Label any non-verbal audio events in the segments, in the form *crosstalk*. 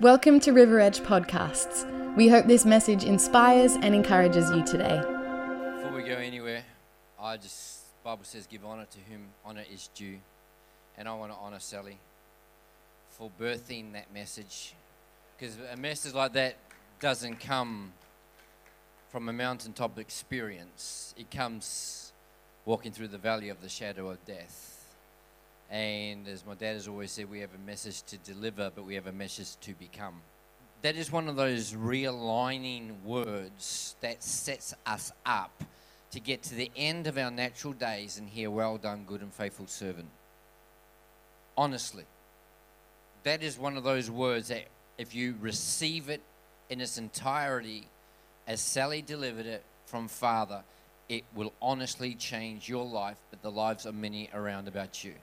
Welcome to River Edge Podcasts. We hope this message inspires and encourages you today. Before we go anywhere, I just Bible says give honor to whom honor is due, and I want to honor Sally for birthing that message, because a message like that doesn't come from a mountaintop experience. It comes walking through the valley of the shadow of death. And as my dad has always said, we have a message to deliver, but we have a message to become. That is one of those realigning words that sets us up to get to the end of our natural days and hear, Well done, good and faithful servant. Honestly, that is one of those words that if you receive it in its entirety, as Sally delivered it from Father, it will honestly change your life, but the lives of many around about you.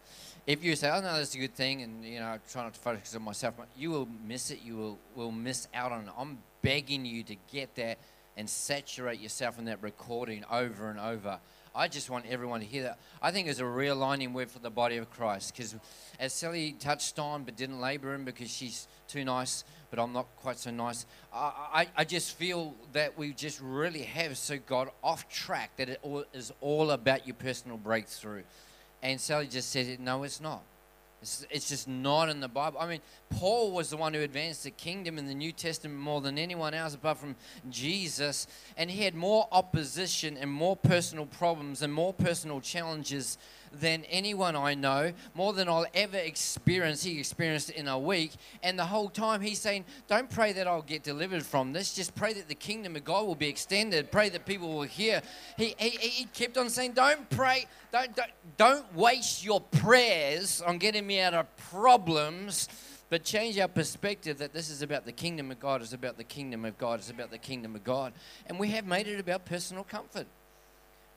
If you say, "Oh no, that's a good thing," and you know, try not to focus on myself, you will miss it. You will will miss out on it. I'm begging you to get that and saturate yourself in that recording over and over. I just want everyone to hear that. I think it's a realigning word for the body of Christ because, as Sally touched on but didn't labor in because she's too nice, but I'm not quite so nice. I, I, I just feel that we just really have so got off track that it all, is all about your personal breakthrough. And Sally just said, no, it's not. It's, it's just not in the Bible. I mean, Paul was the one who advanced the kingdom in the New Testament more than anyone else apart from Jesus. And he had more opposition and more personal problems and more personal challenges than anyone I know, more than I'll ever experience. He experienced in a week. And the whole time he's saying, Don't pray that I'll get delivered from this. Just pray that the kingdom of God will be extended. Pray that people will hear. He, he, he kept on saying, Don't pray, don't, don't, don't waste your prayers on getting me out of problems but change our perspective that this is about the kingdom of God, it's about the kingdom of God, it's about the kingdom of God. And we have made it about personal comfort,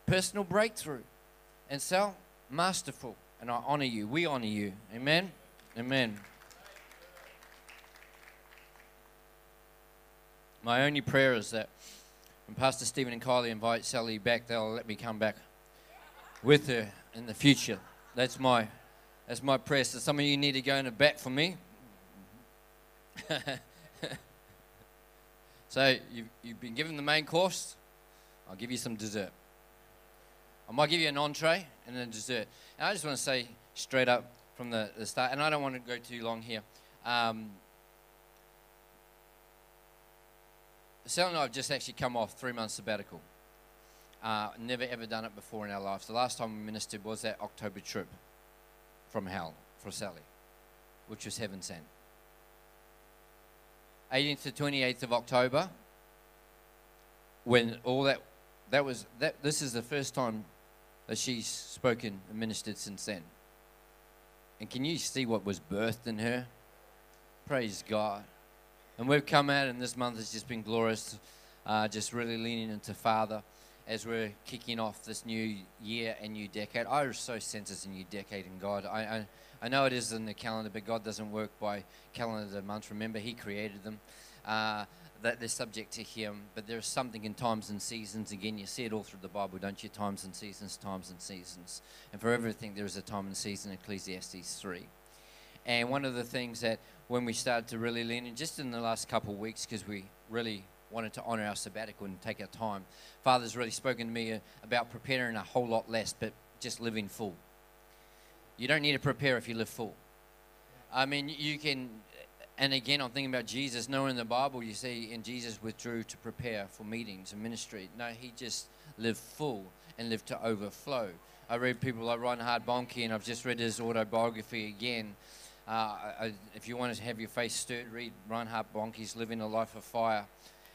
personal breakthrough. And so, masterful. And I honor you. We honor you. Amen. Amen. My only prayer is that when Pastor Stephen and Kylie invite Sally back, they'll let me come back with her in the future. That's my that's my prayer. So some of you need to go in a bat for me. *laughs* so you've, you've been given the main course. I'll give you some dessert. I might give you an entree and then dessert. And I just want to say straight up from the, the start, and I don't want to go too long here. Um, and I have just actually come off three months sabbatical. Uh, never ever done it before in our lives. The last time we ministered was that October trip from hell for Sally, which was heaven sent. 18th to 28th of October, when all that, that was, that, this is the first time that she's spoken and ministered since then. And can you see what was birthed in her? Praise God. And we've come out, and this month has just been glorious, uh, just really leaning into Father as we're kicking off this new year and new decade. I so sense it's a new decade in God. I, I, I know it is in the calendar, but God doesn't work by calendar months. Remember, He created them. Uh, that they're subject to Him, but there's something in times and seasons. Again, you see it all through the Bible, don't you? Times and seasons, times and seasons. And for everything, there is a time and season, Ecclesiastes 3. And one of the things that when we started to really lean in, just in the last couple of weeks, because we really wanted to honor our sabbatical and take our time, Father's really spoken to me uh, about preparing a whole lot less, but just living full. You don't need to prepare if you live full. I mean, you can and again, I'm thinking about Jesus. Knowing the Bible you see in Jesus withdrew to prepare for meetings and ministry. No, he just lived full and lived to overflow. I read people like Reinhard Bonnke, and I've just read his autobiography again. Uh, I, if you want to have your face stirred, read Reinhard Bonnke's Living a Life of Fire.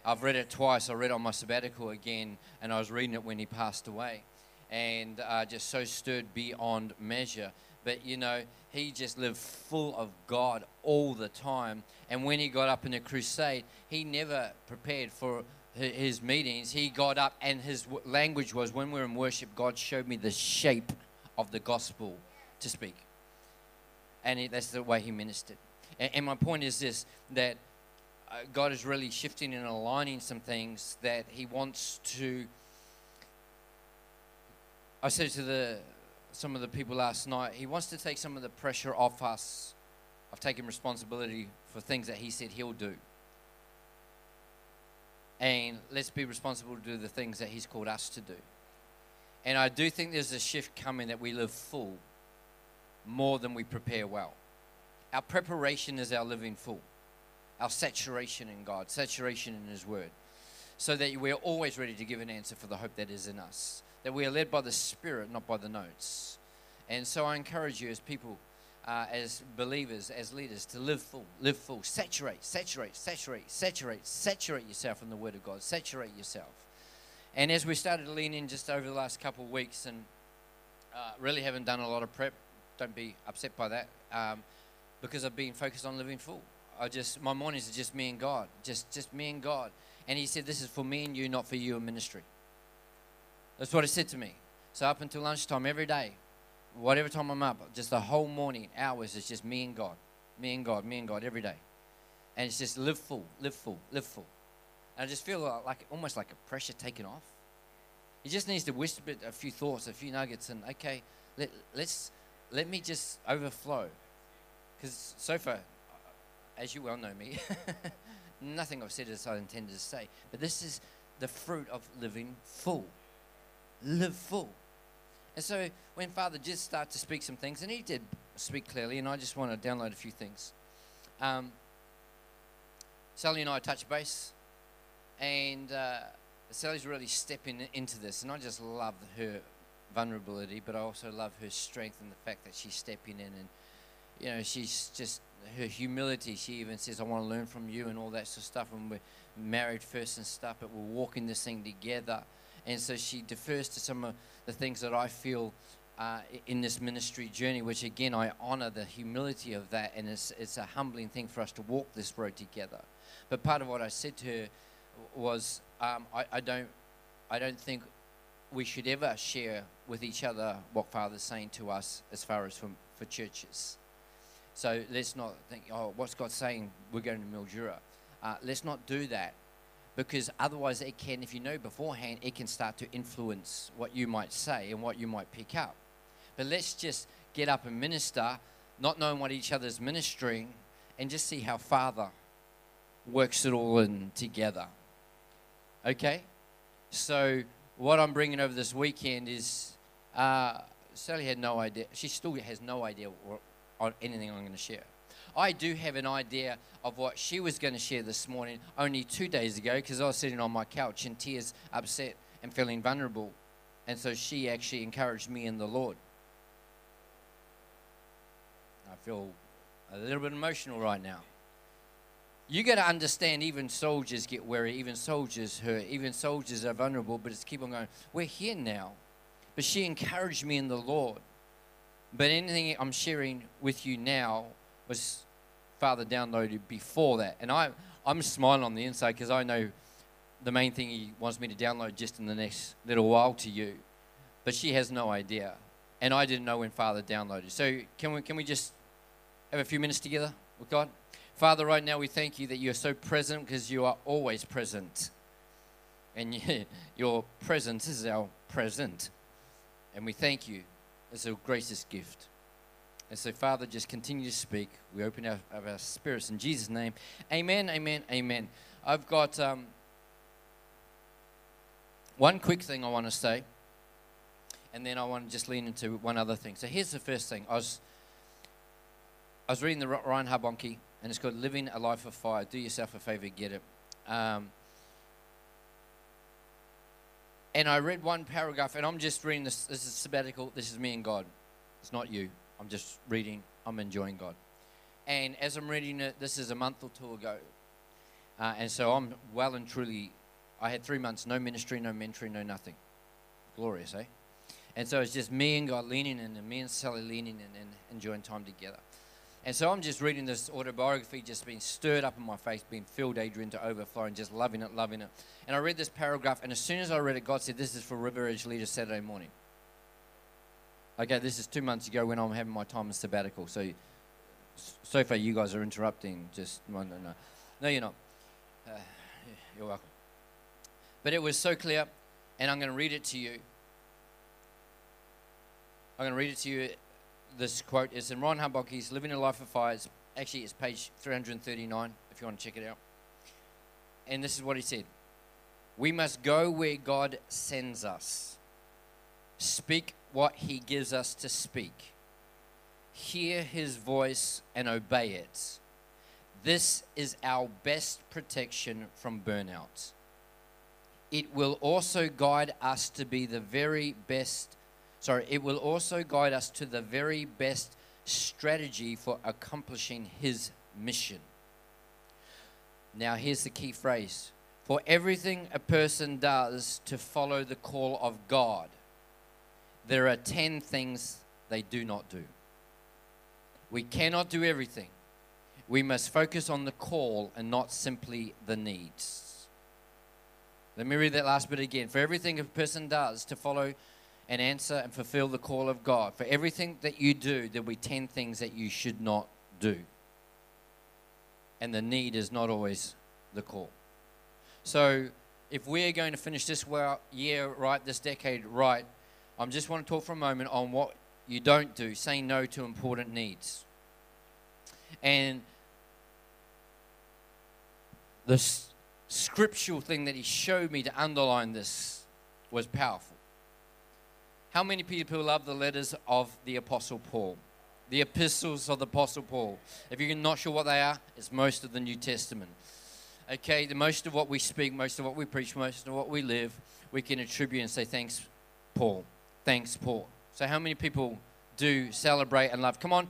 I've read it twice. I read it on my sabbatical again, and I was reading it when he passed away. And uh, just so stirred beyond measure. But you know, he just lived full of God all the time. And when he got up in a crusade, he never prepared for his meetings. He got up, and his language was when we we're in worship, God showed me the shape of the gospel to speak. And that's the way he ministered. And, and, my point is this that uh, God is really shifting and aligning some things that he wants to. I said to the some of the people last night. He wants to take some of the pressure off us of taking responsibility for things that He said He'll do. And let's be responsible to do the things that He's called us to do. And I do think there's a shift coming that we live full more than we prepare well. Our preparation is our living full, our saturation in God, saturation in His Word, so that we're always ready to give an answer for the hope that is in us, that we are led by the Spirit, not by the notes. And so I encourage you as people, uh, as believers, as leaders, to live full, live full, saturate, saturate, saturate, saturate, saturate yourself in the Word of God, saturate yourself. And as we started to lean in just over the last couple of weeks and uh, really haven't done a lot of prep, don't be upset by that. Um, because I've been focused on living full. I just my mornings are just me and God, just just me and God. And He said, "This is for me and you, not for you and ministry." That's what He said to me. So up until lunchtime every day, whatever time I'm up, just the whole morning hours is just me and God, me and God, me and God every day. And it's just live full, live full, live full. And I just feel like, like almost like a pressure taken off. He just needs to whisper a few thoughts, a few nuggets, and okay, let, let's let me just overflow. Because so far, as you well know me, *laughs* nothing I've said is I intended to say. But this is the fruit of living full. Live full. And so when Father did start to speak some things, and he did speak clearly, and I just want to download a few things. Um, Sally and I touched base, and uh, Sally's really stepping into this, and I just love her vulnerability, but I also love her strength and the fact that she's stepping in and you know, she's just her humility. She even says, "I want to learn from you" and all that sort of stuff. And we're married first and stuff, but we're walking this thing together. And so she defers to some of the things that I feel uh, in this ministry journey, which again I honor the humility of that, and it's it's a humbling thing for us to walk this road together. But part of what I said to her was, um, I, I don't, I don't think we should ever share with each other what Father's saying to us as far as for, for churches. So let's not think, oh, what's God saying? We're going to Mildura. Uh, let's not do that because otherwise it can, if you know beforehand, it can start to influence what you might say and what you might pick up. But let's just get up and minister, not knowing what each other's ministering, and just see how Father works it all in together. Okay? So, what I'm bringing over this weekend is uh, Sally had no idea. She still has no idea what, on anything I'm going to share. I do have an idea of what she was going to share this morning only two days ago because I was sitting on my couch in tears, upset, and feeling vulnerable. And so she actually encouraged me in the Lord. I feel a little bit emotional right now. You got to understand, even soldiers get weary, even soldiers hurt, even soldiers are vulnerable, but it's keep on going. We're here now. But she encouraged me in the Lord. But anything I'm sharing with you now was Father downloaded before that. And I, I'm smiling on the inside because I know the main thing He wants me to download just in the next little while to you. But she has no idea. And I didn't know when Father downloaded. So can we, can we just have a few minutes together with God? Father, right now we thank you that you're so present because you are always present. And *laughs* your presence is our present. And we thank you as a greatest gift. And so, Father, just continue to speak. We open our, our spirits in Jesus' name. Amen, amen, amen. I've got um, one quick thing I want to say, and then I want to just lean into one other thing. So, here's the first thing. I was, I was reading the Reinhard Bonnke, and it's called Living a Life of Fire. Do yourself a favor, get it. Um, and I read one paragraph, and I'm just reading this. This is sabbatical. This is me and God. It's not you. I'm just reading. I'm enjoying God. And as I'm reading it, this is a month or two ago. Uh, and so I'm well and truly, I had three months, no ministry, no mentoring, no nothing. Glorious, eh? And so it's just me and God leaning in, and me and Sally leaning in and enjoying time together. And so I'm just reading this autobiography, just being stirred up in my face, being filled, Adrian, to overflowing, just loving it, loving it. And I read this paragraph, and as soon as I read it, God said, This is for River Edge Leaders Saturday morning. Okay, this is two months ago when I'm having my time in sabbatical. So, so far, you guys are interrupting. Just, no, no, no. No, you're not. Uh, you're welcome. But it was so clear, and I'm going to read it to you. I'm going to read it to you this quote is in Reinhard Bonnke's Living a Life of Fire. It's Actually, it's page 339 if you want to check it out. And this is what he said We must go where God sends us, speak what he gives us to speak, hear his voice and obey it. This is our best protection from burnout. It will also guide us to be the very best, sorry, it will also guide us to the very best strategy for accomplishing his mission. Now, here's the key phrase for everything a person does to follow the call of God, there are 10 things they do not do. We cannot do everything. We must focus on the call and not simply the needs. Let me read that last bit again. For everything a person does to follow and answer and fulfill the call of God, for everything that you do, there'll be 10 things that you should not do. And the need is not always the call. So, if we're going to finish this year right, this decade right, I just want to talk for a moment on what you don't do, saying no to important needs. And the scriptural thing that he showed me to underline this was powerful. How many people love the letters of the Apostle Paul? The epistles of the Apostle Paul. If you're not sure what they are, it's most of the New Testament. Okay, the most of what we speak, most of what we preach, most of what we live, we can attribute and say, Thanks, Paul. Thanks, Paul. So, how many people do celebrate and love? Come on,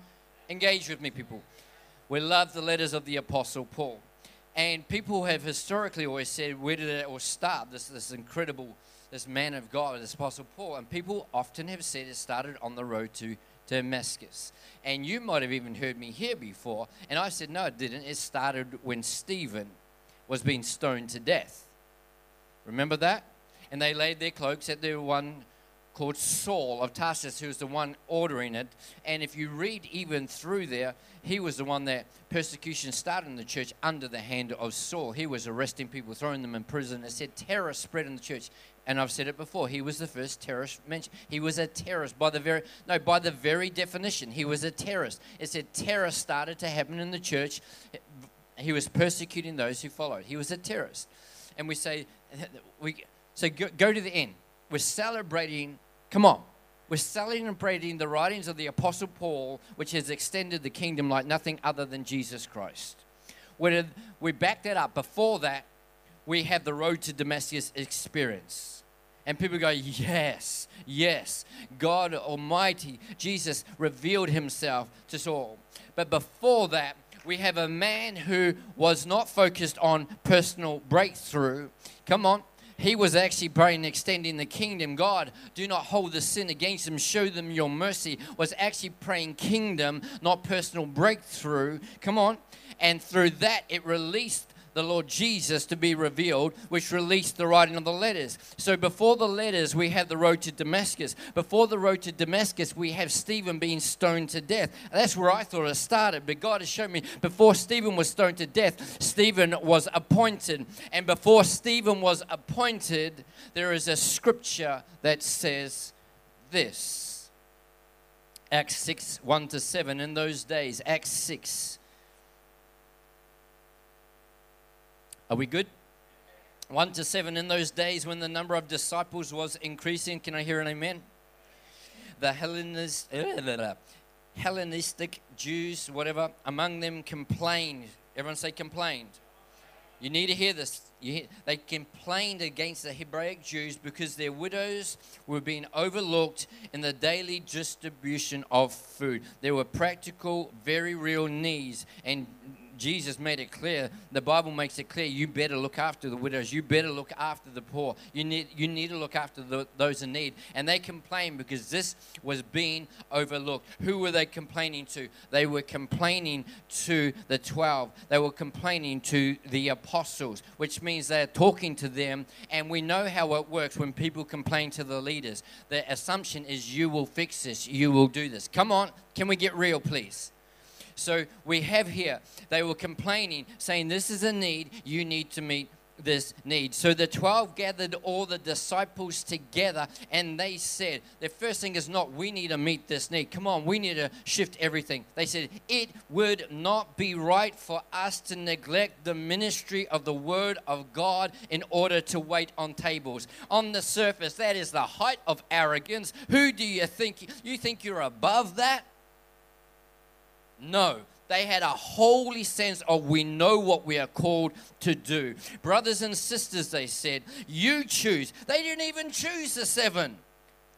engage with me, people. We love the letters of the Apostle Paul. And people have historically always said, where did it all start? This, this incredible, this man of God, this Apostle Paul. And people often have said it started on the road to Damascus. And you might have even heard me here before. And I said, no, it didn't. It started when Stephen was being stoned to death. Remember that? And they laid their cloaks at the one called Saul of Tarsus, who was the one ordering it. And if you read even through there, he was the one that persecution started in the church under the hand of Saul. He was arresting people, throwing them in prison. It said terror spread in the church. And I've said it before. He was the first terrorist mentioned. He was a terrorist by the very no, by the very definition. He was a terrorist. It said terror started to happen in the church. He was persecuting those who followed. He was a terrorist. And we say *laughs* we so go, go to the end. We're celebrating Come on. We're celebrating the writings of the Apostle Paul, which has extended the kingdom like nothing other than Jesus Christ. When we back that up, before that, we have the road to Damascus experience. And people go, Yes, yes, God Almighty, Jesus revealed himself to Saul. But before that, we have a man who was not focused on personal breakthrough. Come on, he was actually praying, extending the kingdom. God, do not hold the sin against them, show them your mercy. Was actually praying kingdom, not personal breakthrough. Come on. And through that, it released the Lord Jesus to be revealed, which released the writing of the letters. So before the letters, we have the road to Damascus. Before the road to Damascus, we have Stephen being stoned to death. that's where I thought it started. But God has shown me before Stephen was stoned to death, Stephen was appointed. And before Stephen was appointed, there is a scripture that says this. Acts 6, 1 to 7. In those days, Acts 6, Are we good? 1 to 7 in those days when the number of disciples was increasing. Can I hear an amen? The Hellenist, uh, Hellenistic Jews, whatever, among them complained. Everyone say complained. You need to hear this. Hear, they complained against the Hebraic Jews because their widows were being overlooked in the daily distribution of food. There were practical, very real needs, and Jesus made it clear. The Bible makes it clear. You better look after the widows. You better look after the poor. You need you need to look after the, those in need. And they complained because this was being overlooked. Who were they complaining to? They were complaining to the twelve. They were complaining to the apostles, which means they're talking to them. And we know how it works when people complain to the leaders. The assumption is you will fix this. You will do this. Come on, can we get real, please? So we have here, they were complaining, saying, This is a need, you need to meet this need. So the 12 gathered all the disciples together and they said, the first thing is not, we need to meet this need. Come on, we need to shift everything. They said, it would not be right for us to neglect the ministry of the Word of God in order to wait on tables. On the surface, that is the height of arrogance. Who do you think? You think you're above that? No, they had a holy sense of we know what we are called to do. Brothers and sisters, they said, you choose. They didn't even choose the seven.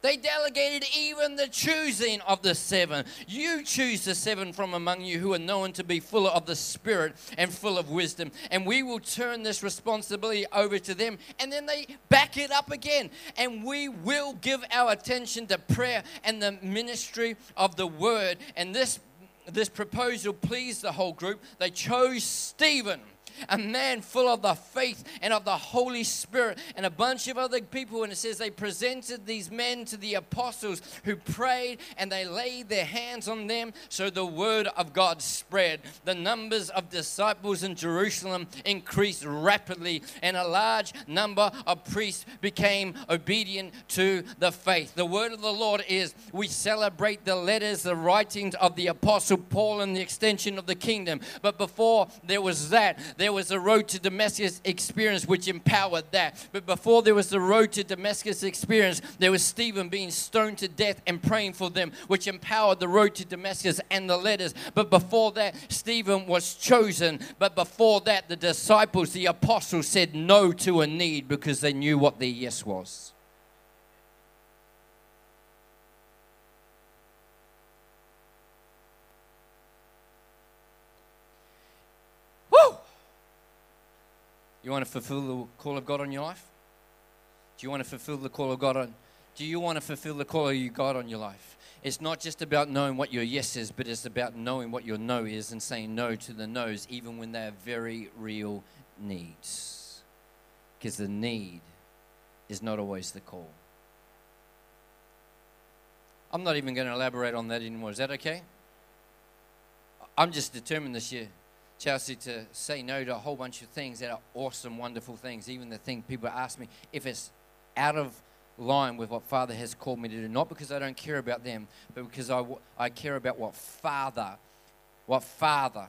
They delegated even the choosing of the seven. You choose the seven from among you who are known to be full of the Spirit and full of wisdom. And we will turn this responsibility over to them. And then they back it up again. And we will give our attention to prayer and the ministry of the word. And this this proposal pleased the whole group. They chose Stephen a man full of the faith and of the Holy Spirit, and a bunch of other people. And it says they presented these men to the apostles who prayed and they laid their hands on them. So the word of God spread. The numbers of disciples in Jerusalem increased rapidly, and a large number of priests became obedient to the faith. The word of the Lord is we celebrate the letters, the writings of the apostle Paul, and the extension of the kingdom. But before there was that, there there was a road to Damascus experience which empowered that. But before there was the road to Damascus experience, there was Stephen being stoned to death and praying for them, which empowered the road to Damascus and the letters. But before that, Stephen was chosen. But before that, the disciples, the apostles, said no to a need because they knew what their yes was. You want to fulfill the call of God on your life? Do you want to fulfill the call of God on? Do you want to fulfill the call of God on your life? It's not just about knowing what your yes is, but it's about knowing what your no is and saying no to the no's, even when they are very real needs. Because the need is not always the call. I'm not even going to elaborate on that anymore. Is that okay? I'm just determined this year Chelsea to say no to a whole bunch of things that are awesome, wonderful things. Even the thing people ask me if it's out of line with what Father has called me to do. Not because I don't care about them, but because I, I care about what Father, what Father,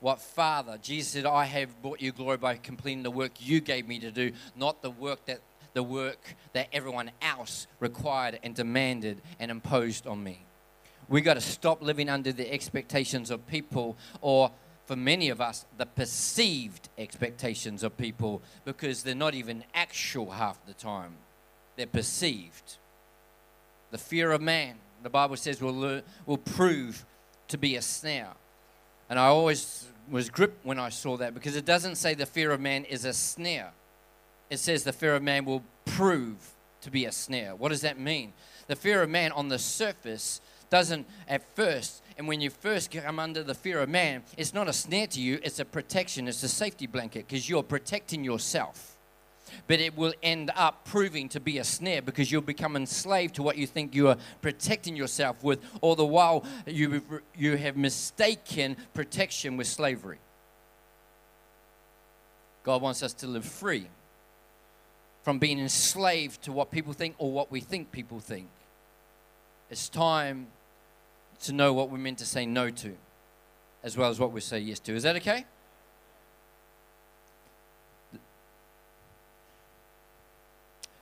what Father. Jesus said, I have brought you glory by completing the work you gave me to do, not the work that the work that everyone else required and demanded and imposed on me. We got to stop living under the expectations of people or for many of us, the perceived expectations of people because they're not even actual half the time. They're perceived. The fear of man, the Bible says, will, will prove to be a snare. And I always was gripped when I saw that because it doesn't say the fear of man is a snare. It says the fear of man will prove to be a snare. What does that mean? The fear of man on the surface doesn't at first and when you first come under the fear of man, it's not a snare to you, it's a protection, it's a safety blanket because you're protecting yourself. But it will end up proving to be a snare because you'll become enslaved to what you think you are protecting yourself with, all the while you, you have mistaken protection with slavery. God wants us to live free from being enslaved to what people think or what we think people think. It's time to know what we're meant to say no to, as well as what we say yes to. Is that okay?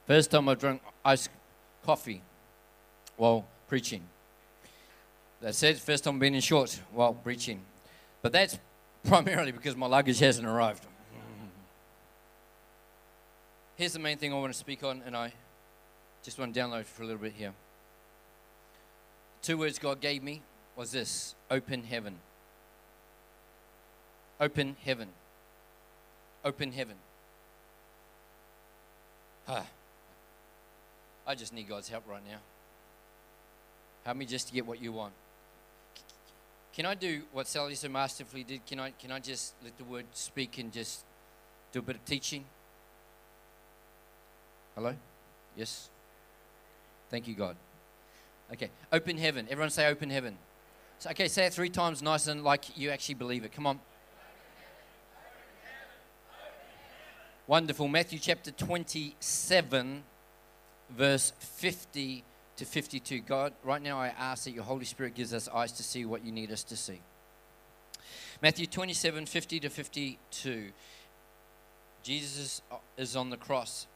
First time I drank iced coffee while preaching. That's it. First time being in shorts while preaching. But that's primarily because my luggage hasn't arrived. Here's the main thing I want to speak on, and I just want to download for a little bit here. Two words God gave me was this open heaven. Open heaven. Open heaven. Ah. I just need God's help right now. Help me just to get what you want. Can I do what Sally so masterfully did? Can I, can I just let the word speak and just do a bit of teaching? Hello? Yes? Thank you, God. Okay, open heaven. Everyone say open heaven. So, okay, say it three times nice and like you actually believe it. Come on. Wonderful. Matthew chapter 27, verse 50 to 52. God, right now I ask that your Holy Spirit gives us eyes to see what you need us to see. Matthew 27, 50 to 52. Jesus is, uh, is on the cross.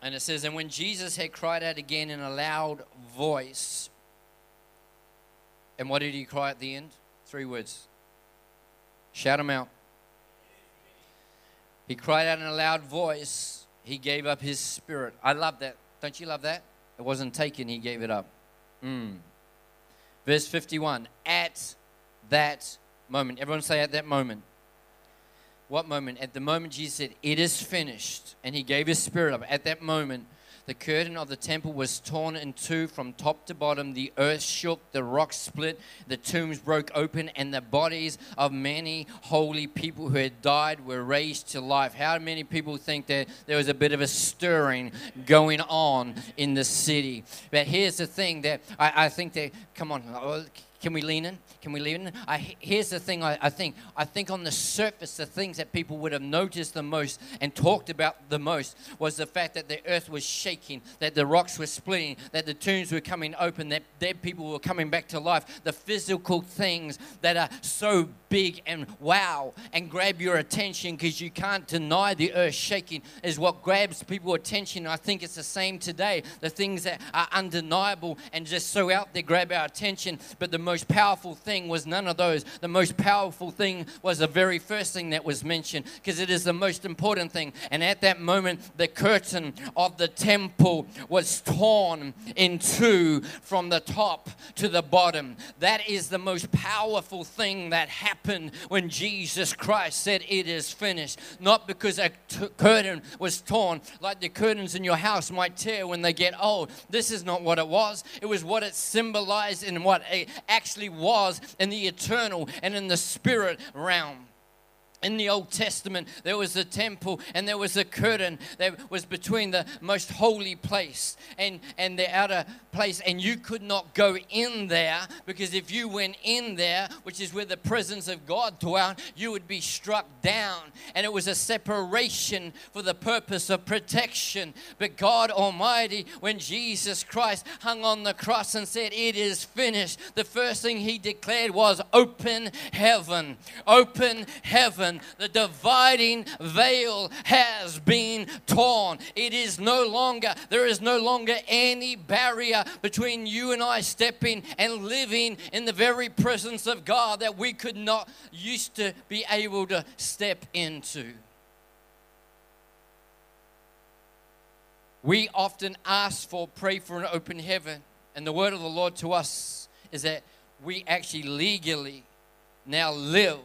And it says, And when Jesus had cried out again in a loud voice, and what did he cry at the end? Three words. Shout them out. He cried out in a loud voice. He gave up his spirit. I love that. Don't you love that? It wasn't taken, he gave it up. Mm. Verse 51 At that moment. Everyone say, At that moment. What moment? At the moment Jesus said, It is finished, and he gave his spirit up. At that moment, the curtain of the temple was torn in two from top to bottom. The earth shook, the rocks split, the tombs broke open, and the bodies of many holy people who had died were raised to life. How many people think that there was a bit of a stirring going on in the city? But here's the thing that I, I think that, come on, uh, can we lean in? Can we lean in? I, here's the thing I, I think. I think on the surface, the things that people would have noticed the most and talked about the most was the fact that the earth was shaking, that the rocks were splitting, that the tombs were coming open, that dead people were coming back to life. The physical things that are so big and wow and grab your attention because you can't deny the earth shaking is what grabs people's attention. I think it's the same today. The things that are undeniable and just so out there grab our attention, but the most powerful thing was none of those. The most powerful thing was the very first thing that was mentioned because it is the most important thing. And at that moment, the curtain of the temple was torn in two from the top to the bottom. That is the most powerful thing that happened when Jesus Christ said, It is finished. Not because a t- curtain was torn, like the curtains in your house might tear when they get old. This is not what it was. It was what it symbolized and what it actually was in the eternal and in the spirit realm in the Old Testament, there was a temple and there was a curtain that was between the most holy place and, and the outer place, and you could not go in there because if you went in there, which is where the presence of God dwelt, you would be struck down. And it was a separation for the purpose of protection. But God Almighty, when Jesus Christ hung on the cross and said, It is finished, the first thing he declared was, Open heaven, open heaven heaven, the dividing veil has been torn. It is no longer, there is no longer any barrier between you and I stepping and living in the very presence of God that we could not used to be able to step into. We often ask for, pray for an open heaven. And the word of the Lord to us is that we actually legally now live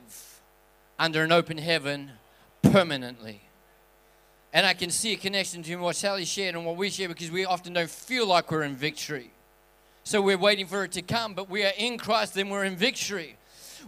under an open heaven permanently. And I can see a connection between what Sally shared and what we share because we often don't feel like we're in victory. So we're waiting for it to come, but we are in Christ, then we're in victory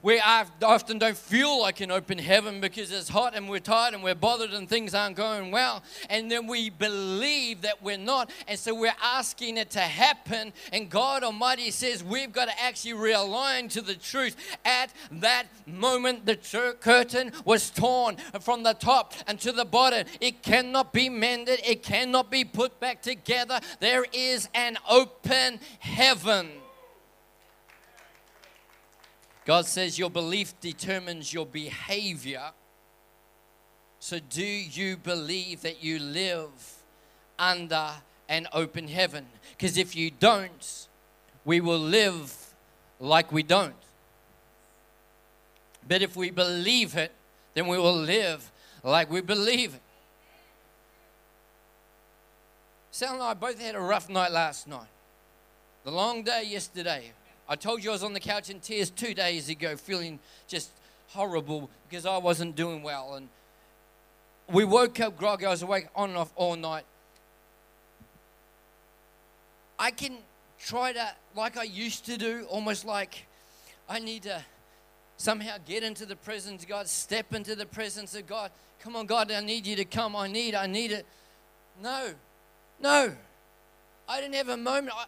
we often don't feel like an open heaven because it's hot and we're tired and we're bothered and things aren't going well. And then we believe that we're not. And so we're asking it to happen. And God Almighty says we've got to actually realign to the truth. At that moment, the curtain was torn from the top and to the bottom. It cannot be mended, it cannot be put back together. There is an open heaven. God says your belief determines your behavior. So, do you believe that you live under an open heaven? Because if you don't, we will live like we don't. But if we believe it, then we will live like we believe it. Sal and I both had a rough night last night. The long day yesterday. I told you I was on the couch in tears two days ago, feeling just horrible because I wasn't doing well. And we woke up groggy. I was awake on and off all night. I can try to, like I used to do, almost like I need to somehow get into the presence of God, step into the presence of God. Come on, God, I need you to come. I need, I need it. No, no. I didn't have a moment. I,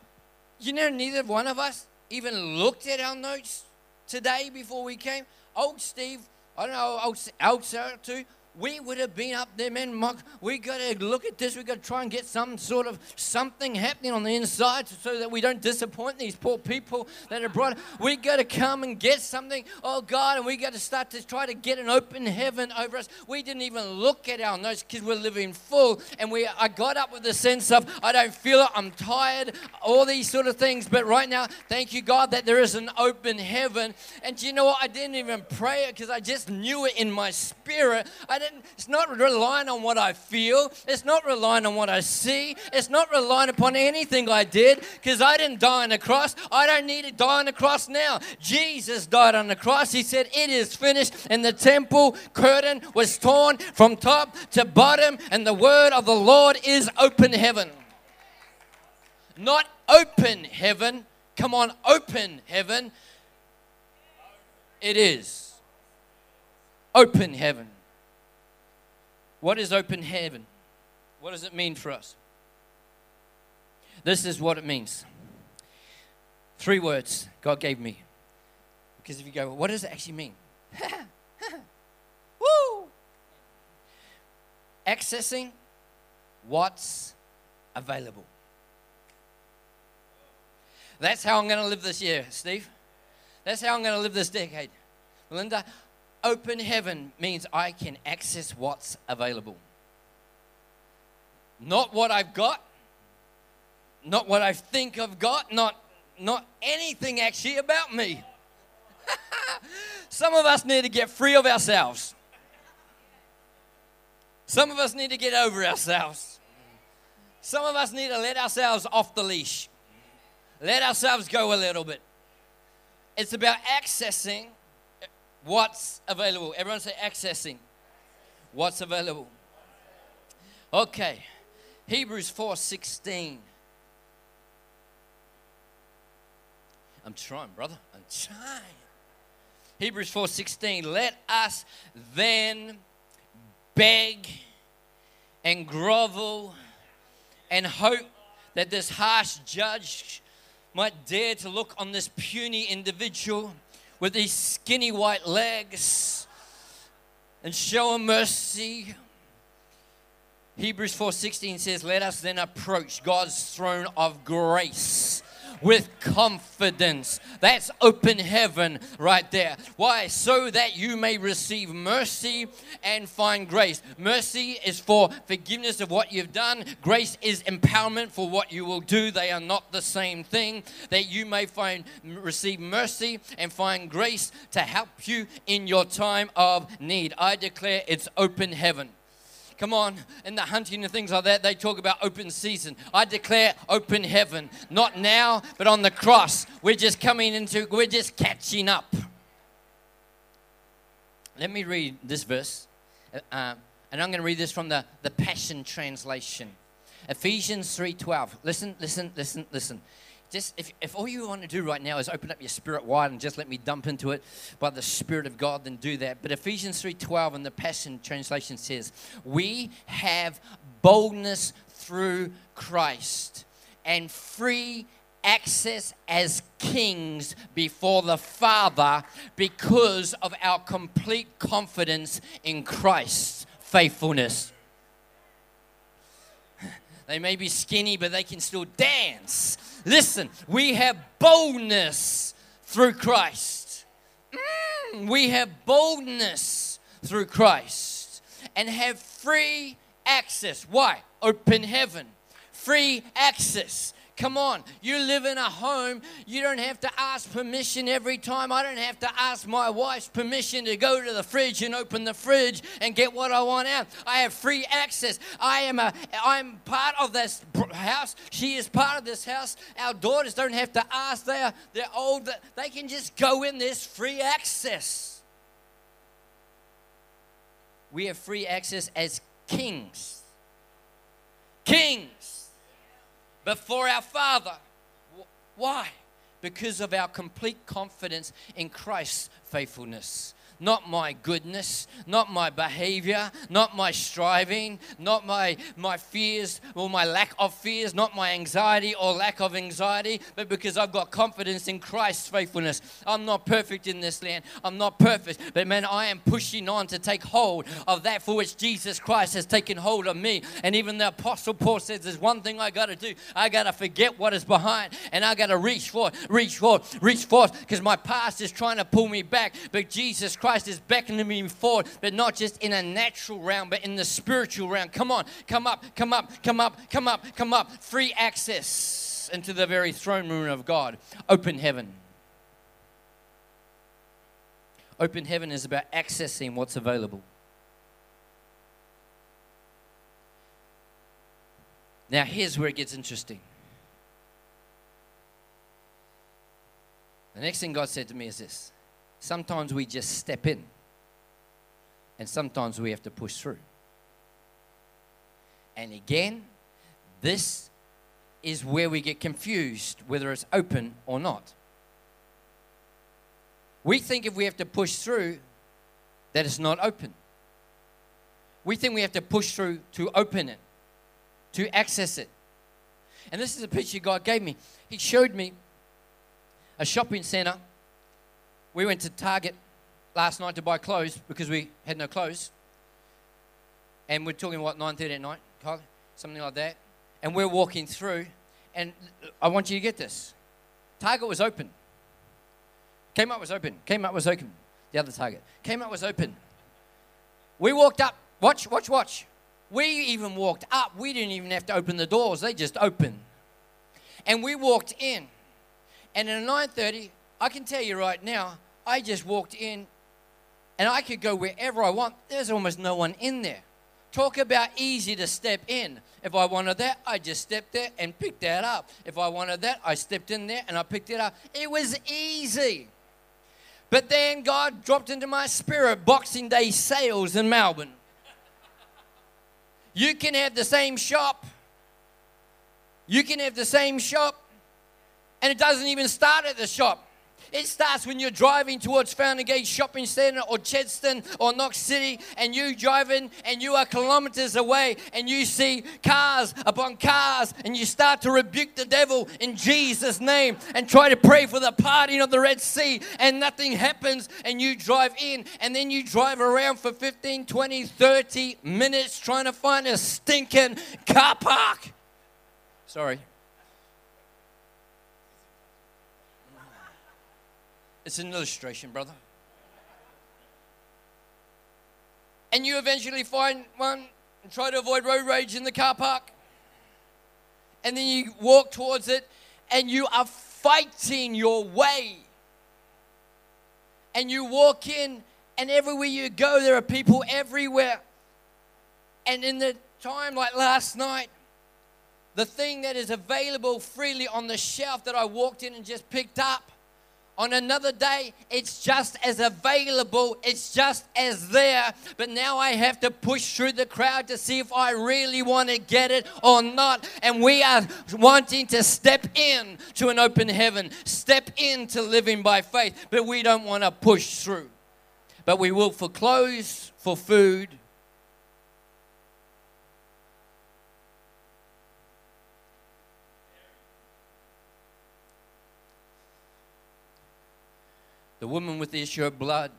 you know, neither one of us even looked at our notes today before we came. Old Steve, I don't know, old Elsa too, we would have been up there, man. Mark, we got to look at this. We got to try and get some sort of something happening on the inside so that we don't disappoint these poor people that are brought. We got to come and get something, oh God, and we got to start to try to get an open heaven over us. We didn't even look at our notes because we're living full, and we. I got up with the sense of I don't feel it. I'm tired. All these sort of things. But right now, thank you, God, that there is an open heaven. And you know what? I didn't even pray it because I just knew it in my spirit. I it's not relying on what I feel, it's not relying on what I see, it's not relying upon anything I did because I didn't die on the cross. I don't need to die on the cross now. Jesus died on the cross. He said, It is finished. And the temple curtain was torn from top to bottom, and the word of the Lord is open heaven. Not open heaven. Come on, open heaven. It is. Open heaven. What is open heaven? What does it mean for us? This is what it means. Three words God gave me. Because if you go, what does it actually mean? *laughs* Woo! Accessing what's available. That's how I'm going to live this year, Steve. That's how I'm going to live this decade. Linda, open heaven means I can access what's available. Not what I've got, not what I think I've got, not, not anything actually about me. *laughs* Some of us need to get free of ourselves. Some of us need to get over ourselves. Some of us need to let ourselves off the leash. Let ourselves go a little bit. It's about accessing what's available. Everyone say accessing what's available. Okay. Hebrews 4:16. I'm trying, brother. I'm trying. Hebrews 4:16. Let us then beg and grovel and hope that this harsh judge might dare to look on this puny individual with these skinny white legs and show him mercy. Hebrews 4:16 says, "Let us then approach God's throne of grace with confidence. That's open heaven right there. Why? So that you may receive mercy and find grace. Mercy is for forgiveness of what you've done, grace is empowerment for what you will do. They are not the same thing. That you may find receive mercy and find grace to help you in your time of need. I declare it's open heaven. Come on, in the hunting and things like that, they talk about open season. I declare open heaven. Not now, but on the cross. We're just coming into, we're just catching up. Let me read this verse. Uh, and I'm going to read this from the, the Passion Translation. Ephesians 3:12. Listen, listen, listen, listen just if, if all you want to do right now is open up your spirit wide and just let me dump into it by the spirit of god then do that. But ephesians 3.12 in the passion translation says we have boldness through christ and free access as kings before the father because of our complete confidence in christ's faithfulness they may be skinny, but they can still dance. Listen, we have boldness through Christ. Mm, we have boldness through Christ and have free access. Why? Open heaven. Free access Come on, you live in a home, you don't have to ask permission every time. I don't have to ask my wife's permission to go to the fridge and open the fridge and get what I want out. I have free access. I am a I'm part of this house. She is part of this house. Our daughters don't have to ask. They're they're old. They can just go in this free access. We have free access as kings. Kings before our Father. Why? Because of our complete confidence in Christ's faithfulness. Not my goodness, not my behavior, not my striving, not my, my fears or my lack of fears, not my anxiety or lack of anxiety, but because I've got confidence in Christ's faithfulness. I'm not perfect in this land. I'm not perfect, but man, I am pushing on to take hold of that for which Jesus Christ has taken hold of me. And even the Apostle Paul says, There's one thing I got to do. I got to forget what is behind and I got to reach forth, reach forth, reach forth because my past is trying to pull me back. But Jesus Christ is beckoning me forward, but not just in a natural realm, but in the spiritual realm. Come on, come up, come up, come up, come up, come up. Free access into the very throne room of God. Open heaven. Open heaven is about accessing what's available. Now, here's where it gets interesting. The next thing God said to me is this sometimes we just step in, and sometimes we have to push through. And again, this is where we get confused whether it's open or not. We think if we have to push through, that it's not open. We think we have to push through to open it, to access it. And this is a picture God gave me. He showed me a shopping center. We went to Target last night to buy clothes because we had no clothes. And we're talking, what, 9.30 at night? Something like that. And we're walking through, and I want you to get this. Target was open. Kmart was open. Kmart was open. The other Target. Kmart was open. We walked up. Watch, watch, watch. We even walked up. We didn't even have to open the doors. They just opened. And we walked in. And at 9:30, I can tell you right now, I just walked in and I could go wherever I want. There's almost no one in there. Talk about easy to step in. If I wanted that, I just stepped there and picked that up. If I wanted that, I stepped in there and I picked it up. It was easy. But then God dropped into my spirit Boxing Day sales in Melbourne. You can have the same shop. You can have the same shop and it doesn't even start at the shop. It starts when you're driving towards Fountain Gate Shopping Centre or Chadstone or Knox City and you driving and you are kilometres away and you see cars upon cars and you start to rebuke the devil in Jesus' name and try to pray for the parting of the Red Sea and nothing happens and you drive in and then you drive around for 15, 20, 30 minutes trying to find a stinking car park. Sorry. It's an illustration, brother. And you eventually find one and try to avoid road rage in the car park. And then you walk towards it and you are fighting your way. And you walk in, and everywhere you go, there are people everywhere. And in the time like last night, the thing that is available freely on the shelf that I walked in and just picked up on another day, it's just as available, it's just as there. But now I have to push through the crowd to see if I really want to get it or not. And we are wanting to step in to an open heaven, step into living by faith, but we don't want to push through. But we will for clothes, for food, The woman with the issue of blood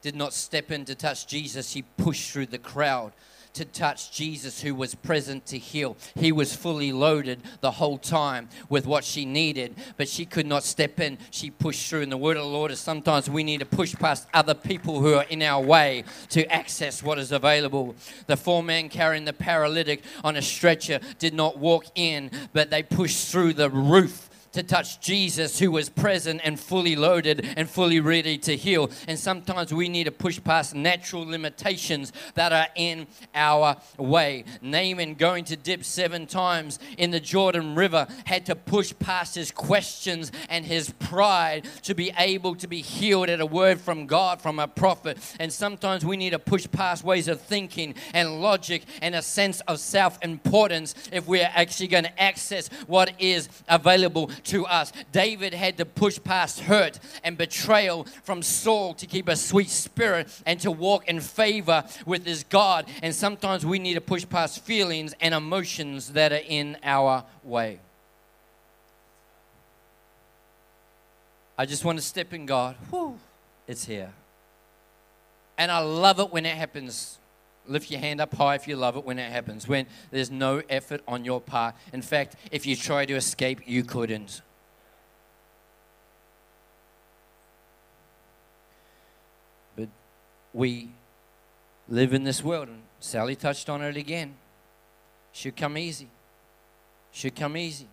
did not step in to touch Jesus, she pushed through the crowd to touch Jesus, who was present to heal. He was fully loaded the whole time with what she needed, but she could not step in. She pushed through. And the word of the Lord is sometimes we need to push past other people who are in our way to access what is available. The four men carrying the paralytic on a stretcher did not walk in, but they pushed through the roof to touch Jesus, who was present and fully loaded and fully ready to heal. And sometimes we need to push past natural limitations that are in our way. Naaman going to dip seven times in the Jordan River had to push past his questions and his pride to be able to be healed at a word from God, from a prophet. And sometimes we need to push past ways of thinking and logic and a sense of self importance if we're actually going to access what is available to us. David had to push past hurt and betrayal from Saul to keep a sweet spirit and to walk in favor with his God. And sometimes we need to push past feelings and emotions that are in our way. I just want to step in God. Whew, it's here. And I love it when it happens. Lift your hand up high if you love it when it happens, when there's no effort on your part. In fact, if you try to escape, you couldn't. But we live in this world, and Sally touched on it again. Should come easy. Should come easy.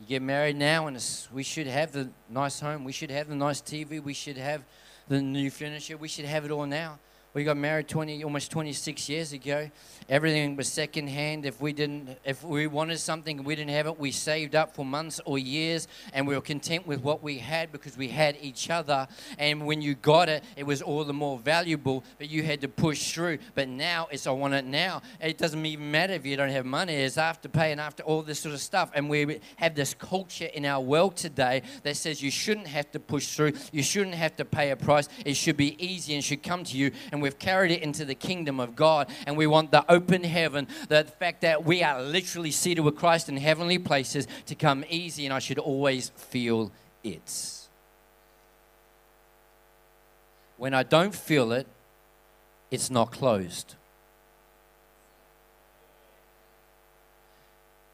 You get married now, and we should have the nice home. We should have the nice TV. We should have the new furniture. We should have it all now. We got married 20, almost 26 years ago. Everything was secondhand. If we didn't, if we wanted something and we didn't have it, we saved up for months or years, and we were content with what we had because we had each other. And when you got it, it was all the more valuable. But you had to push through. But now it's I want it now. It doesn't even matter if you don't have money. It's Afterpay and after all this sort of stuff. And we have this culture in our world today that says you shouldn't have to push through. You shouldn't have to pay a price. It should be easy and should come to you. And and we've carried it into the kingdom of God. And we want the open heaven, the fact that we are literally seated with Christ in heavenly places to come easy, and I should always feel it. When I don't feel it, it's not closed.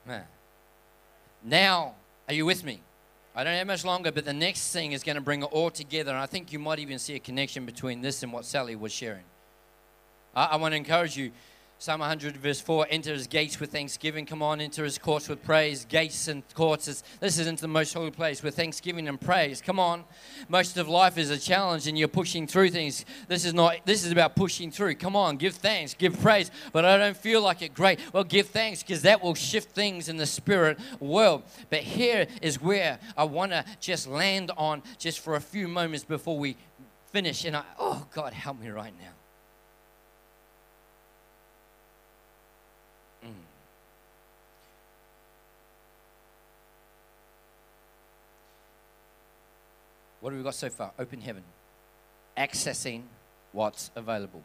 Man. Now, are you with me? I don't have much longer, but the next thing is going to bring it all together. And I think you might even see a connection between this and what Sally was sharing. I, I want to encourage you Psalm 100, verse 4 enter his gates with thanksgiving. Come on, enter his courts with praise. Gates and courts. Is, this is into the most holy place with thanksgiving and praise. Come on. Most of life is a challenge and you're pushing through things. This is not, this is about pushing through. Come on, give thanks, give praise. But I don't feel like it. Great. Well, give thanks because that will shift things in the spirit world. But here is where I want to just land on just for a few moments before we finish. And I, oh, God, help me right now. What have we got so far? Open heaven. Accessing what's available.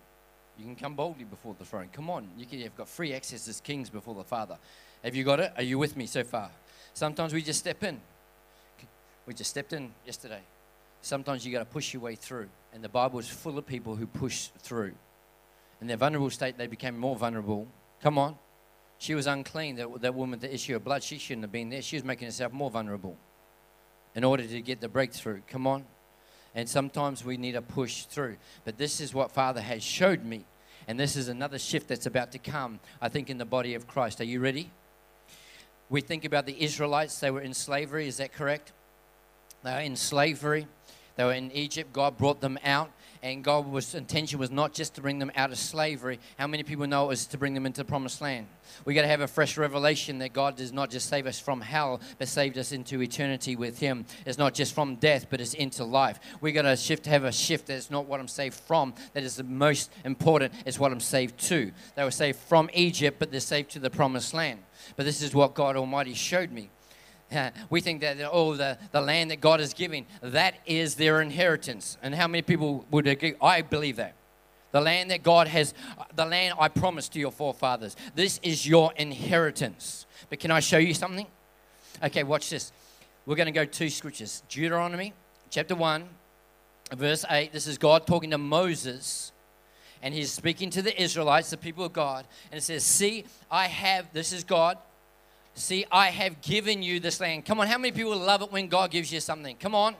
You can come boldly before the throne. Come on. You can, you've got free access as kings before the Father. Have you got it? Are you with me so far? Sometimes we just step in. We just stepped in yesterday. Sometimes you got to push your way through. And the Bible is full of people who push through. In their vulnerable state, they became more vulnerable. Come on. She was unclean. That, that woman, the issue of blood, she shouldn't have been there. She was making herself more vulnerable in order to get the breakthrough. Come on. And sometimes we need to push through. But this is what Father has showed me. And this is another shift that's about to come, I think, in the body of Christ. Are you ready? We think about the Israelites, they were in slavery, is that correct? They were in slavery. They were in Egypt. God brought them out and God's intention was not just to bring them out of slavery. How many people know it was to bring them into the promised land? We got to have a fresh revelation that God does not just save us from hell, but saved us into eternity with Him. It's not just from death, but it's into life. We got to shift, have a shift that is not what I'm saved from, that is the most important. It's what I'm saved to. They were saved from Egypt, but they're saved to the promised land. But this is what God Almighty showed me we think that, oh, the, the land that God is giving, that is their inheritance. And how many people would agree? I believe that. The land that God has, uh, the land I promised to your forefathers. This is your inheritance. But can I show you something? Okay, watch this. We're going to go two scriptures Deuteronomy chapter 1, verse 8. This is God talking to Moses and he's speaking to the Israelites, the people of God, and it says, See, I have, this is God, See, I have given you this land. Come on, how many people love it when God gives you something? Come on.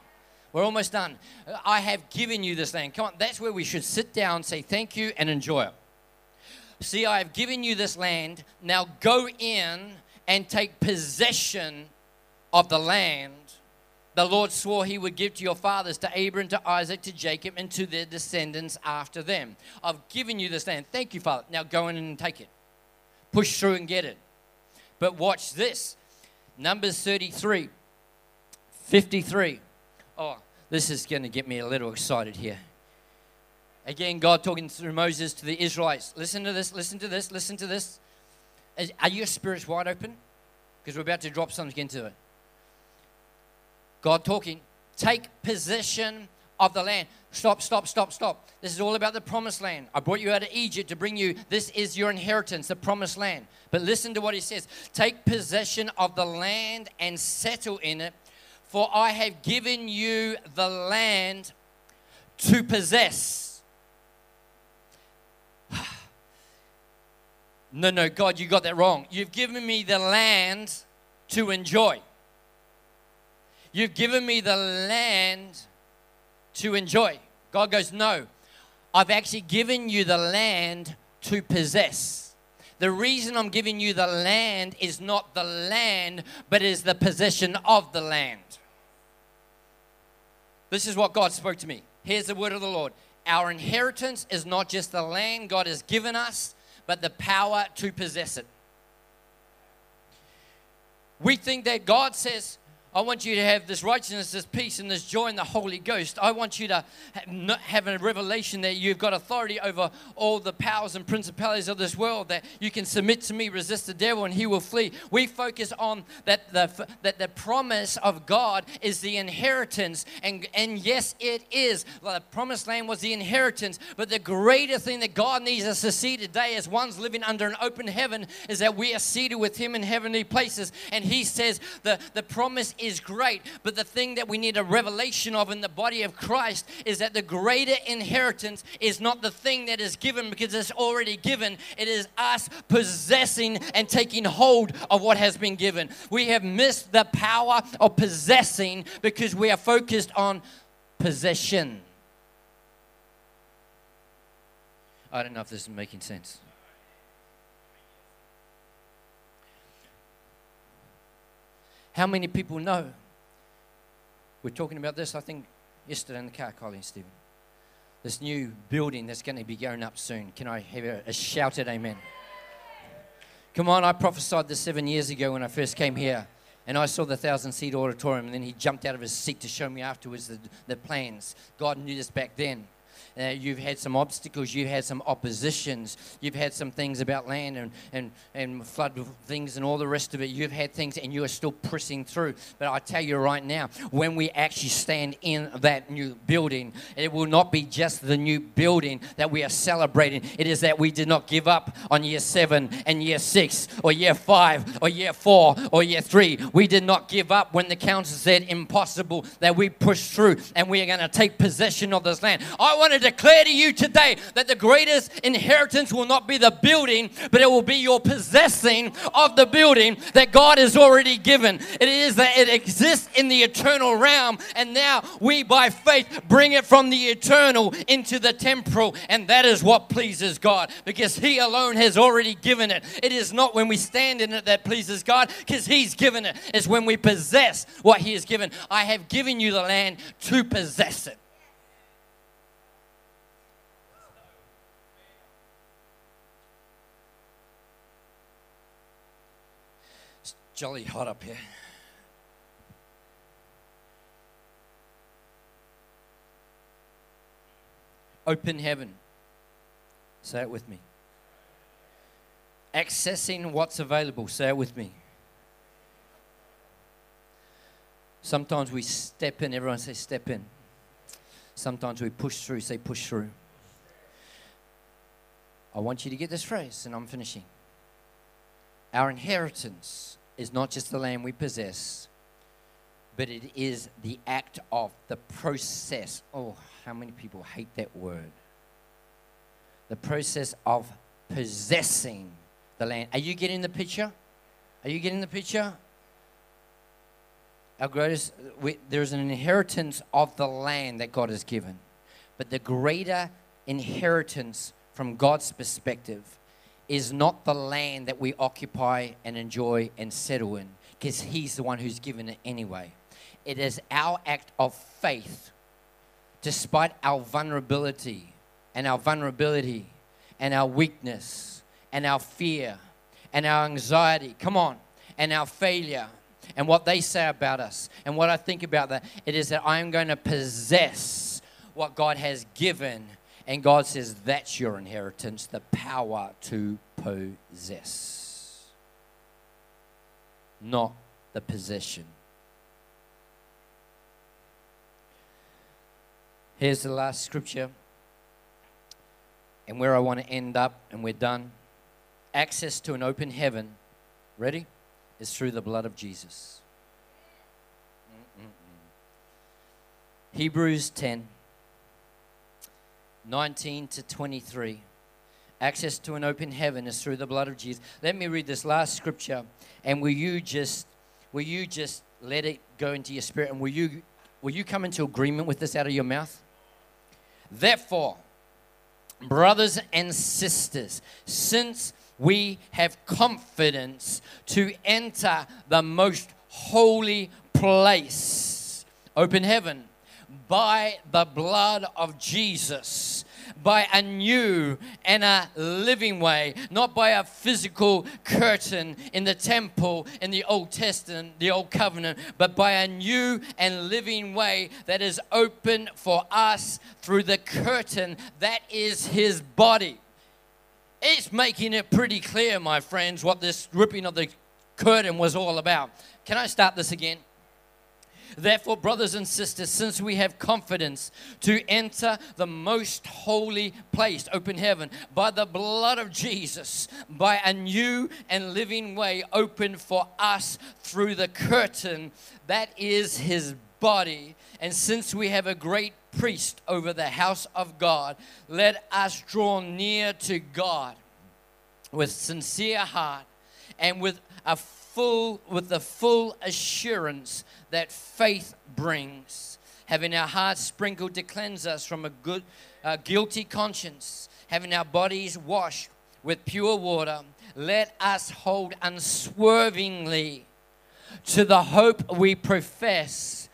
We're almost done. I have given you this land. Come on, that's where we should sit down, say thank you, and enjoy it. See, I have given you this land. Now go in and take possession of the land the Lord swore he would give to your fathers, to Abraham, to Isaac, to Jacob, and to their descendants after them. I've given you this land. Thank you, Father. Now go in and take it. Push through and get it. But watch this Numbers 33, 53. Oh, this is going to get me a little excited here. Again, God talking through Moses to the Israelites. Listen to this, listen to this, listen to this. Are your spirits wide open? Because we're about to drop something into it. God talking. Take possession of the land. Stop, stop, stop, stop. This is all about the promised land. I brought you out of Egypt to bring you, this is your inheritance, the promised land. But listen to what he says Take possession of the land and settle in it, for I have given you the land to possess. *sighs* No, no, God, you got that wrong. You've given me the land to enjoy. You've given me the land to enjoy. God goes, No, I've actually given you the land to possess. The reason I'm giving you the land is not the land, but is the possession of the land. This is what God spoke to me. Here's the word of the Lord. Our inheritance is not just the land God has given us, but the power to possess it. We think that God says, I want you to have this righteousness, this peace, and this joy in the Holy Ghost. I want you to have a revelation that you've got authority over all the powers and principalities of this world, that you can submit to me, resist the devil, and he will flee. We focus on that the, that the promise of God is the inheritance. And, and yes, it is. The promised land was the inheritance. But the greater thing that God needs us to see today, as one's living under an open heaven, is that we are seated with Him in heavenly places. And He says the, the promise is great, but the thing that we need a revelation of in the body of Christ is that the greater inheritance is not the thing that is given because it's already given. It is us possessing and taking hold of what has been given. We have missed the power of possessing because we are focused on possession. I don't know if this is making sense. How many people know? We're talking about this, I think, yesterday in the car, Colin Stephen. This new building that's going to be going up soon. Can I have a, a shouted amen? Come on, I prophesied this seven years ago when I first came here. And I saw the thousand seat auditorium, and then he jumped out of his seat to show me afterwards the, the plans. God knew this back then. Uh, you've had some obstacles, you've had some oppositions, you've had some things about land and, and, and flood things and all the rest of it. You've had things and you are still pressing through. But I tell you right now, when we actually stand in that new building, it will not be just the new building that we are celebrating. It is that we did not give up on year seven and year six or year five or year four or year three. We did not give up when the council said impossible, that we pushed through and we are going to take possession of this land. I want to declare to you today that the greatest inheritance will not be the building, but it will be your possessing of the building that God has already given. It is that it exists in the eternal realm, and now we by faith bring it from the eternal into the temporal, and that is what pleases God because He alone has already given it. It is not when we stand in it that pleases God because He's given it, it's when we possess what He has given. I have given you the land to possess it. Jolly hot up here. Open heaven. Say it with me. Accessing what's available. Say it with me. Sometimes we step in, everyone say step in. Sometimes we push through, say push through. I want you to get this phrase, and I'm finishing. Our inheritance is not just the land we possess, but it is the act of the process. Oh, how many people hate that word? The process of possessing the land. Are you getting the picture? Are you getting the picture? Our greatest, we, there's an inheritance of the land that God has given, but the greater inheritance from God's perspective is not the land that we occupy and enjoy and settle in, because He's the one who's given it anyway. It is our act of faith, despite our vulnerability and our vulnerability and our weakness and our fear and our anxiety. Come on, and our failure and what they say about us and what I think about that. It is that I am going to possess what God has given and God says, That's your inheritance, the power to possess, not the possession. Here's the last scripture, and where I want to end up, and we're done. Access to an open heaven, ready, is through the blood of Jesus. Mm-mm-mm. Hebrews 10 19 to 23. Access to an open heaven is through the blood of Jesus. Let me read this last scripture, and will you just will you just let it go into your spirit, and will you will you come into agreement with this out of your mouth? Therefore, brothers and sisters, since we have confidence to enter the most holy place, open heaven, by the blood of Jesus by a new and a living way, not by a physical curtain in the temple in the Old Testament, the Old Covenant, but by a new and living way that is open for us through the curtain that is His body. It's making it pretty clear, my friends, what this ripping of the curtain was all about. Can I start this again? Therefore, brothers and sisters, since we have confidence to enter the most holy place, open heaven, by the blood of Jesus, by a new and living way open for us through the curtain that is his body, and since we have a great priest over the house of God, let us draw near to God with sincere heart and with a full with the full assurance that faith brings. Having our hearts sprinkled to cleanse us from a good uh, guilty conscience. Having our bodies washed with pure water. Let us hold unswervingly to the hope we profess.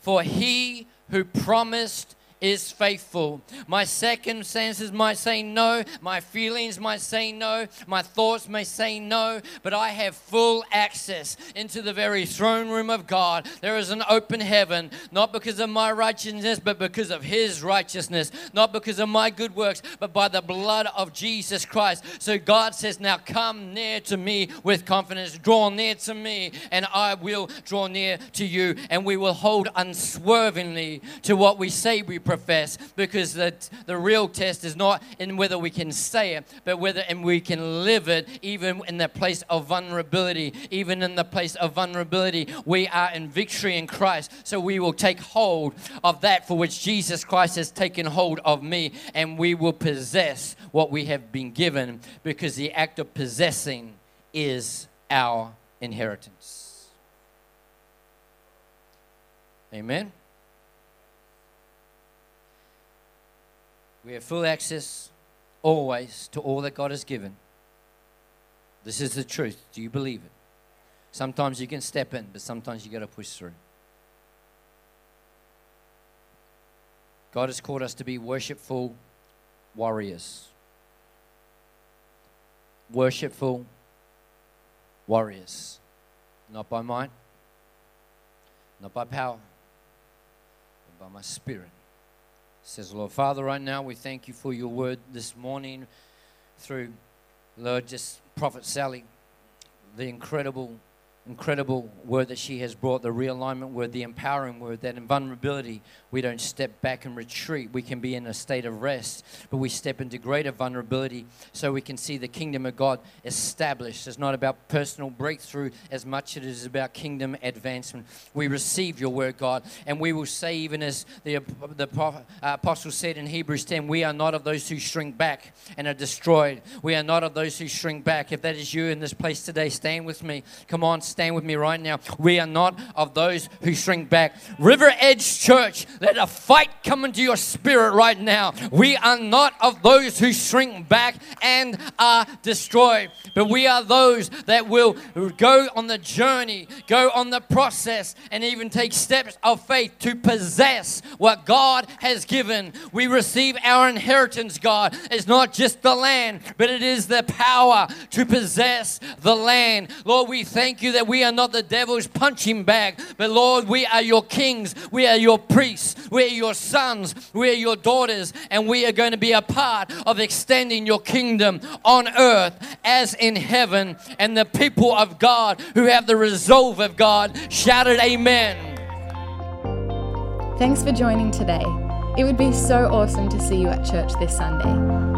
For he who promised is faithful. My second circumstances might say no, my feelings might say no, my thoughts may say no, but I have full access into the very throne room of God. There is an open heaven, not because of my righteousness, but because of His righteousness, not because of my good works, but by the blood of Jesus Christ. So God says, Now come near to me with confidence, draw near to me, and I will draw near to you, and we will hold unswervingly to what we say we profess because the, the real test is not in whether we can say it, but whether and we can live it even in the place of vulnerability. Even in the place of vulnerability, we are in victory in Christ. So we will take hold of that for which Jesus Christ has taken hold of me, and we will possess what we have been given because the act of possessing is our inheritance. Amen. We have full access always to all that God has given. This is the truth. Do you believe it? Sometimes you can step in, but sometimes you got to push through. God has called us to be worshipful warriors. Worshipful warriors. Not by might, not by power, but by my spirit says, Lord Father, right now we thank you for your word this morning through, Lord, just Prophet Sally, the incredible incredible word that she has brought, the realignment word, the empowering word, that in vulnerability, we don't step back and retreat. We can be in a state of rest, but we step into greater vulnerability so we can see the kingdom of God established. It's not about personal breakthrough as much as it is about kingdom advancement. We receive your word, God, and we will say, even as the, the uh, apostle said in Hebrews 10, we are not of those who shrink back and are destroyed. We are not of those who shrink back. If that is you in this place today, stand with me. Come on, stand with me right now. We are not of those who shrink back. River Edge Church, let a fight come into your spirit right now. We are not of those who shrink back and are destroyed, but we are those that will go on the journey, go on the process, and even take steps of faith to possess what God has given. We receive our inheritance, God. It's not just the land, but it is the power to possess the land. Lord, we thank you that we are not the devil's punching bag, but Lord, we are your kings, we are your priests, we are your sons, we are your daughters, and we are going to be a part of extending your kingdom on earth as in heaven. And the people of God who have the resolve of God shouted, Amen. Thanks for joining today. It would be so awesome to see you at church this Sunday.